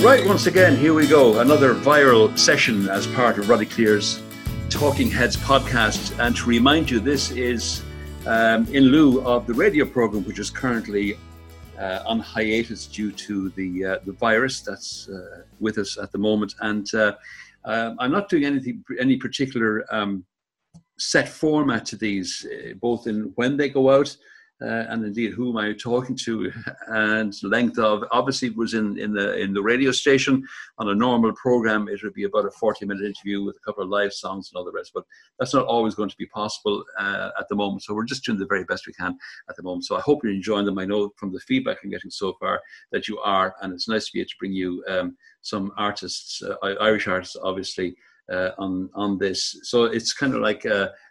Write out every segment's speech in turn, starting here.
Right, once again, here we go. Another viral session as part of Roddie Cleere's Talking Heads podcast. And to remind you, this is um, in lieu of the radio program, which is currently uh, on hiatus due to the uh, the virus that's uh, with us at the moment. And uh, um, I'm not doing anything, any particular um, set format to these, uh, both in when they go out uh, and indeed who am I talking to? And length of obviously it was in, in the in the radio station. On a normal program it would be about a 40 minute interview with a couple of live songs and all the rest but that's not always going to be possible uh, at the moment. So we're just doing the very best we can at the moment. So I hope you're enjoying them. I know from the feedback I'm getting so far that you are and it's nice to be able to bring you um, some artists uh, Irish artists obviously uh, on on this. So it's kind of like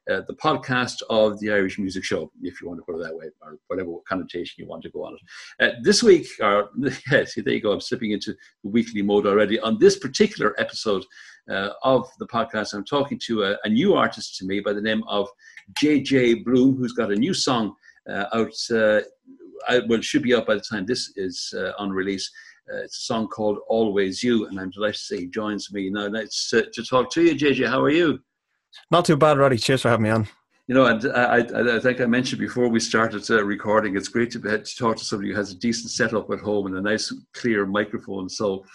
uh, uh, the podcast of the Irish Music Show, if you want to put it that way, or whatever connotation you want to go on it. Uh, this week, or yeah, see, there you go. I'm slipping into the weekly mode already. On this particular episode uh, of the podcast, I'm talking to a, a, new artist to me by the name of JJ Bloom, who's got a new song uh, out. I, well, should be out by the time this is on release. Uh, it's a song called Always You, and I'm delighted to say he joins me now. Nice uh, to talk to you, JJ. How are you? Not too bad, Roddie. Cheers for having me on. You know, and I, I, I think I mentioned before we started uh, recording, it's great to, to talk to somebody who has a decent setup at home and a nice, clear microphone. So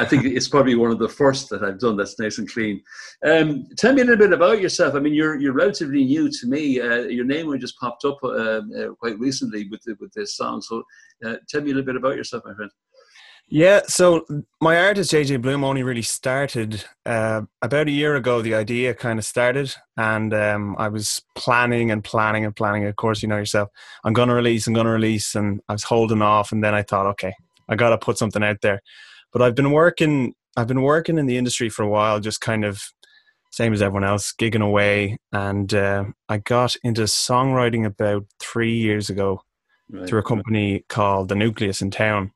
I think it's probably one of the first that I've done that's nice and clean. Um, tell me a little bit about yourself. I mean, you're you're relatively new to me. Uh, your name just popped up uh, uh, quite recently with the, with this song. So uh, tell me a little bit about yourself, my friend. Yeah, so my artist JJ Bloom only really started uh, about a year ago. The idea kind of started, and um, I was planning and planning and planning. Of course, you know yourself. I'm going to release. I'm going to release, and I was holding off. And then I thought, okay, I got to put something out there. But I've been working. I've been working in the industry for a while, just kind of same as everyone else, gigging away. And uh, I got into songwriting about three years ago right. through a company called The Nucleus in town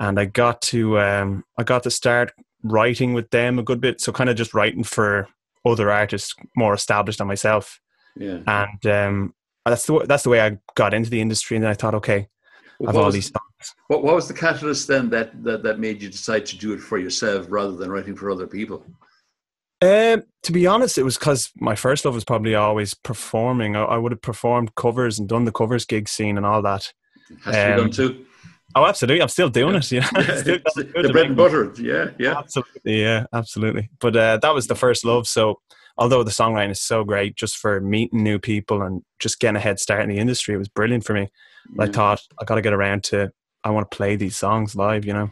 and I got to um, I got to start writing with them a good bit. So kind of just writing for other artists more established than myself. Yeah. And um, that's the that's the way I got into the industry. And then I thought, okay, well, I've all was, these songs. What, what was the catalyst then that, that that made you decide to do it for yourself rather than writing for other people? Um, to be honest, it was because my first love was probably always performing. I, I, would have performed covers and done the covers gig scene and all that. Has to um, be done too. Oh, absolutely! I'm still doing yeah. it. You know, yeah, still, the bread and butter. Yeah, yeah, absolutely. Yeah, absolutely. But uh, that was the first love. So, although the songwriting is so great, just for meeting new people and just getting a head start in the industry, it was brilliant for me. Yeah. I thought I got to get around to. I want to play these songs live. You know.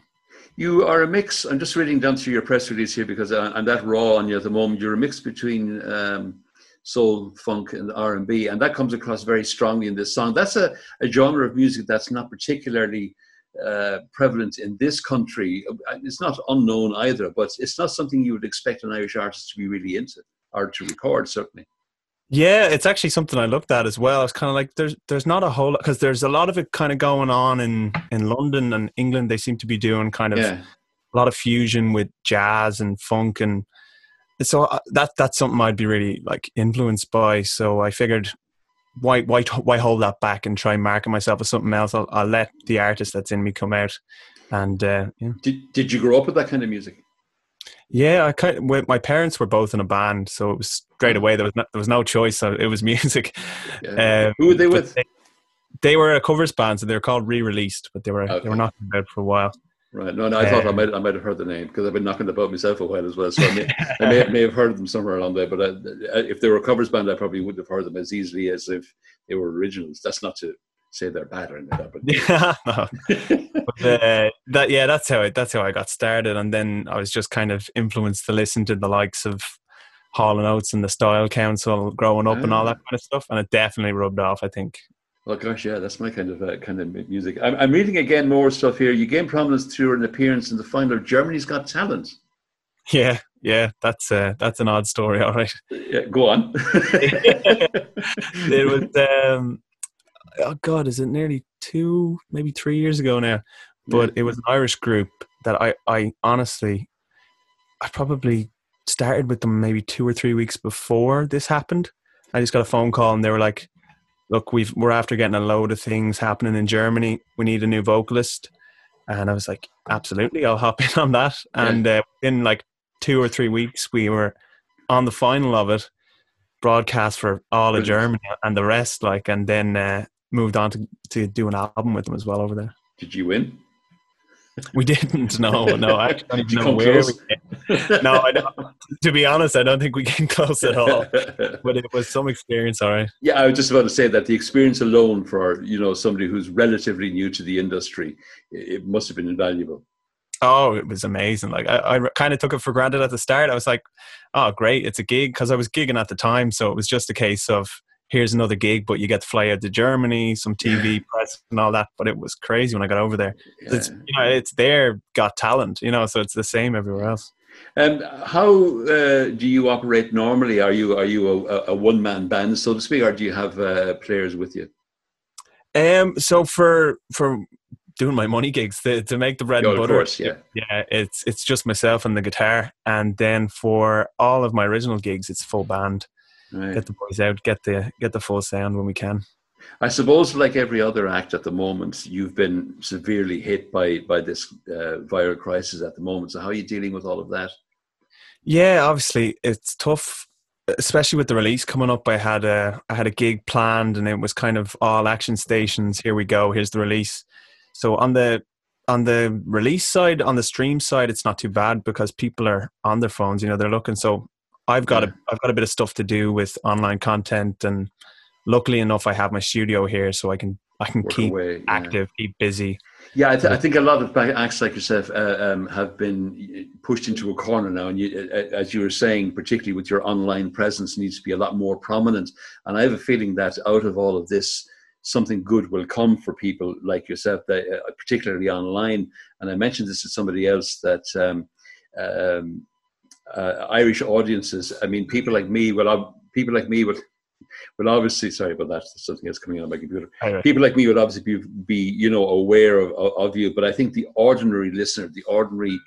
You are a mix. I'm just reading down through your press release here because uh, I'm that raw on you at the moment. You're a mix between. Um, soul, funk, and R and B, and that comes across very strongly in this song. That's a, a genre of music that's not particularly uh, prevalent in this country. It's not unknown either, but it's not something you would expect an Irish artist to be really into or to record, certainly. Yeah, it's actually something I looked at as well. I was kind of like, there's there's not a whole lot because there's a lot of it kind of going on in in London and England. They seem to be doing kind of yeah. a lot of fusion with jazz and funk and so uh, that that's something I'd be really like influenced by. So I figured why why why hold that back and try and market myself as something else? I'll, I'll let the artist that's in me come out. And uh, yeah. Did Did you grow up with that kind of music? Yeah, I kind of, my parents were both in a band, so it was straight away. There was no, there was no choice. So it was music. Yeah. Um, Who were they with? They, they, were a covers band, so they were called Re-Released, but they were okay. they were knocking about for a while. Right. No, no, I thought I um, might I might have heard the name because I've been knocking about myself a while as well. So I may, I may, may, have heard them somewhere along there. But I, if they were a covers band, I probably wouldn't have heard them as easily as if they were originals. That's not to say they're bad or anything. But yeah, no. but, uh, that yeah, that's how I, that's how I got started, and then I was just kind of influenced to listen to the likes of Hall and Oates and the Style Council growing up and all ah. that kind of stuff, and it definitely rubbed off. I think. Oh gosh, yeah, that's my kind of uh, kind of music. I'm, I'm reading again more stuff here. You gained prominence through an appearance in the final of Germany's Got Talent. Yeah, yeah, that's uh, that's an odd story. All right, yeah, go on. it was um, oh god, is it nearly two, maybe three years ago now? But yeah. it was an Irish group that I I honestly, I probably started with them maybe two or three weeks before this happened. I just got a phone call and they were like, look, we've we're after getting a load of things happening in Germany. We need a new vocalist. And I was like, absolutely, I'll hop in on that. And uh, in like two or three weeks, we were on the final of it, broadcast for all of Germany and the rest. Like, and then uh, moved on to to do an album with them as well over there. Did you win? We didn't. No, no. I know where. We, no, I don't, to be honest, I don't think we came close at all. But it was some experience, all right. Yeah, I was just about to say that the experience alone for you know somebody who's relatively new to the industry, it must have been invaluable. Oh, it was amazing. Like I, I kind of took it for granted at the start. I was like, "Oh, great, it's a gig," because I was gigging at the time, so it was just a case of here's another gig, but you get to fly out to Germany, some TV yeah. press and all that. But it was crazy when I got over there. Yeah. It's you know it's their got talent, you know, so it's the same everywhere else. And um, how uh, do you operate normally? Are you are you a, a one man band, so to speak, or do you have uh, players with you? Um, so for for doing my money gigs to, to make the bread oh, and butter, course, yeah, yeah, it's it's just myself and the guitar, and then for all of my original gigs, it's full band. Right. Get the boys out, get the get the full sound when we can. I suppose, like every other act at the moment, you've been severely hit by by this uh, viral crisis at the moment. So, how are you dealing with all of that? Yeah, obviously it's tough, especially with the release coming up. I had a I had a gig planned, and it was kind of all action stations. Here we go. Here's the release. So on the on the release side, on the stream side, it's not too bad because people are on their phones. You know, they're looking. So I've got yeah. a I've got a bit of stuff to do with online content, and luckily enough, I have my studio here, so I can I can Work keep away, yeah. active, keep busy. Yeah, I, th- I, think a lot of acts like yourself uh, um, have been pushed into a corner now, and you, uh, as you were saying, particularly with your online presence, needs to be a lot more prominent. And I have a feeling that out of all of this, something good will come for people like yourself, that, uh, particularly online. And I mentioned this to somebody else that. Um, um, uh, Irish audiences. I mean, people like me, well, people like me would, will obviously, sorry about that, something else coming on my computer. People like me would obviously be, be you know, aware of, of, of, you, but I think the ordinary listener, the ordinary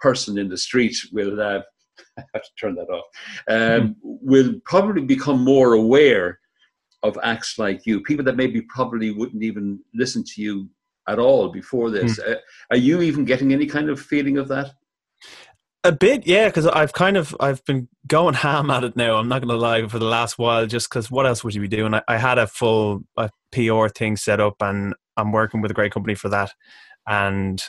person in the street will, uh, I have to turn that off, um, hmm. will probably become more aware of acts like you, people that maybe probably wouldn't even listen to you at all before this. Mm. Uh, are you even getting any kind of feeling of that? A bit, yeah, because I've kind of I've been going ham at it now. I'm not going to lie for the last while, just because what else would you be doing? I, I had a full a PR thing set up, and I'm working with a great company for that, and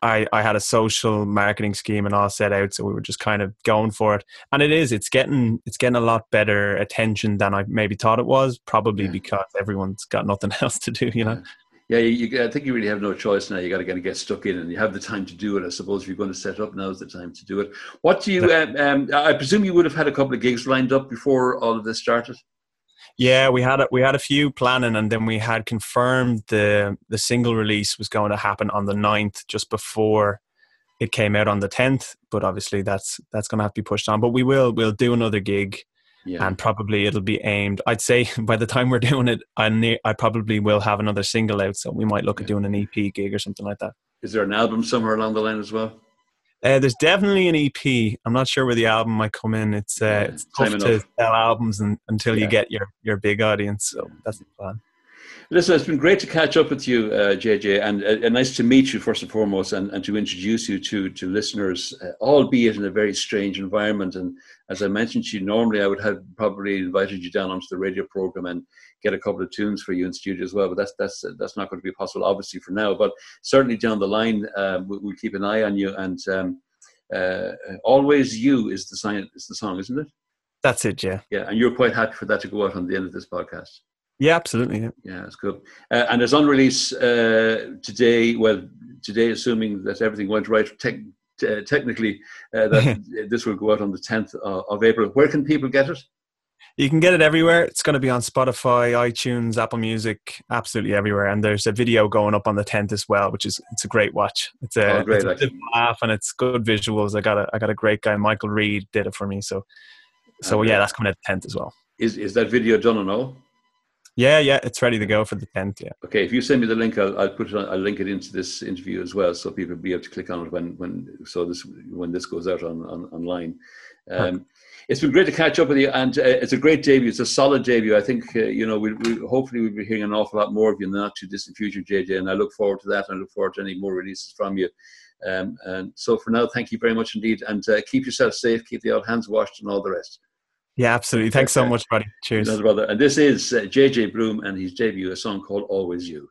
I I had a social marketing scheme and all set out, so we were just kind of going for it. And it is, it's getting it's getting a lot better attention than I maybe thought it was, probably yeah. because everyone's got nothing else to do, you know yeah, you, I think you really have no choice now. You got to get, get stuck in, and you have the time to do it. I suppose if you're going to set up, now is the time to do it. What do you? Um, um, I presume you would have had a couple of gigs lined up before all of this started. Yeah, we had a, we had a few planning, and then we had confirmed the the single release was going to happen on the 9th, just before it came out on the tenth. But obviously, that's that's going to have to be pushed on. But we will we'll do another gig yeah. and probably it'll be aimed. I'd say by the time we're doing it, I ne- I probably will have another single out, so we might look yeah. at doing an EP gig or something like that. Is there an album somewhere along the line as well? Uh, there's definitely an EP. I'm not sure where the album might come in. It's uh, yeah, it's tough to sell albums and, until you get your your big audience. So that's the plan. Listen, it's been great to catch up with you, uh, JJ, and uh, nice to meet you first and foremost, and, and to introduce you to to listeners, uh, albeit in a very strange environment. And as I mentioned to you, normally I would have probably invited you down onto the radio program and get a couple of tunes for you in studio as well. But that's that's that's not going to be possible, obviously, for now. But certainly down the line, um, we'll, we'll, keep an eye on you. And um, uh, always you is the sign is the song, isn't it? That's it, yeah. Yeah, and you're quite happy for that to go out on the end of this podcast. Yeah, absolutely. Yeah, yeah it's good. Uh, and it's on release uh, today. Well, today, assuming that everything went right, te- uh, technically, uh, that this will go out on the 10th of, of April. Where can people get it? You can get it everywhere. It's going to be on Spotify, iTunes, Apple Music, absolutely everywhere. And there's a video going up on the 10th as well, which is it's a great watch. It's a, oh, great, it's a laugh and it's good visuals. I got a I got a great guy, Michael Reed, did it for me. So so yeah, that's coming at the 10th as well. Is is that video done or no? Yeah, yeah, it's ready to go for the tenth. Yeah. Okay, if you send me the link, I'll, I'll put it. On, I'll link it into this interview as well, so people will be able to click on it when when so this when this goes out on, on online. Um, it's been great to catch up with you, and uh, it's a great debut. It's a solid debut. I think uh, you know we, we hopefully we'll be hearing an awful lot more of you in the not too distant future, JJ. And I look forward to that. And I look forward to any more releases from you. Um, and so for now, thank you very much indeed, and uh, keep yourself safe, keep the old hands washed, and all the rest. Yeah, absolutely. Thanks so much, buddy. Cheers. brother. And this is uh, JJ Bloom and his debut, a song called Always You.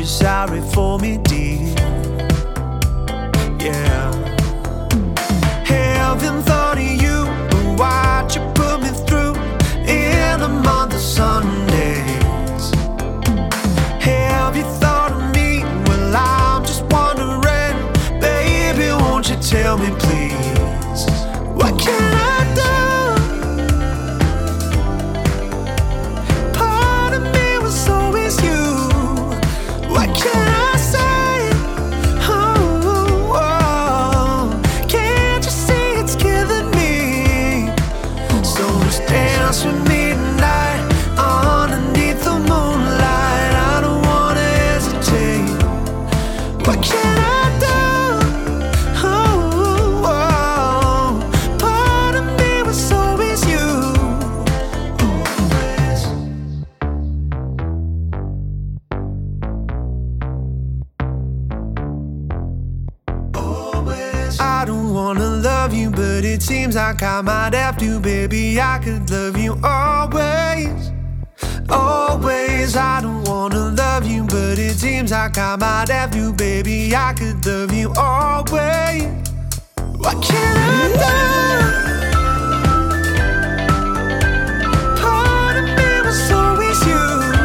you sorry for me, dear. Yeah. Haven't thought of you and what you put me through in a month of Sundays. Have you thought of me? Well, I'm just wondering, baby, won't you tell me, please? It seems like I might have to, baby. I could love you always. Always, I don't wanna love you, but it seems like I might have to, baby. I could love you always. What can I do? part of me was always you.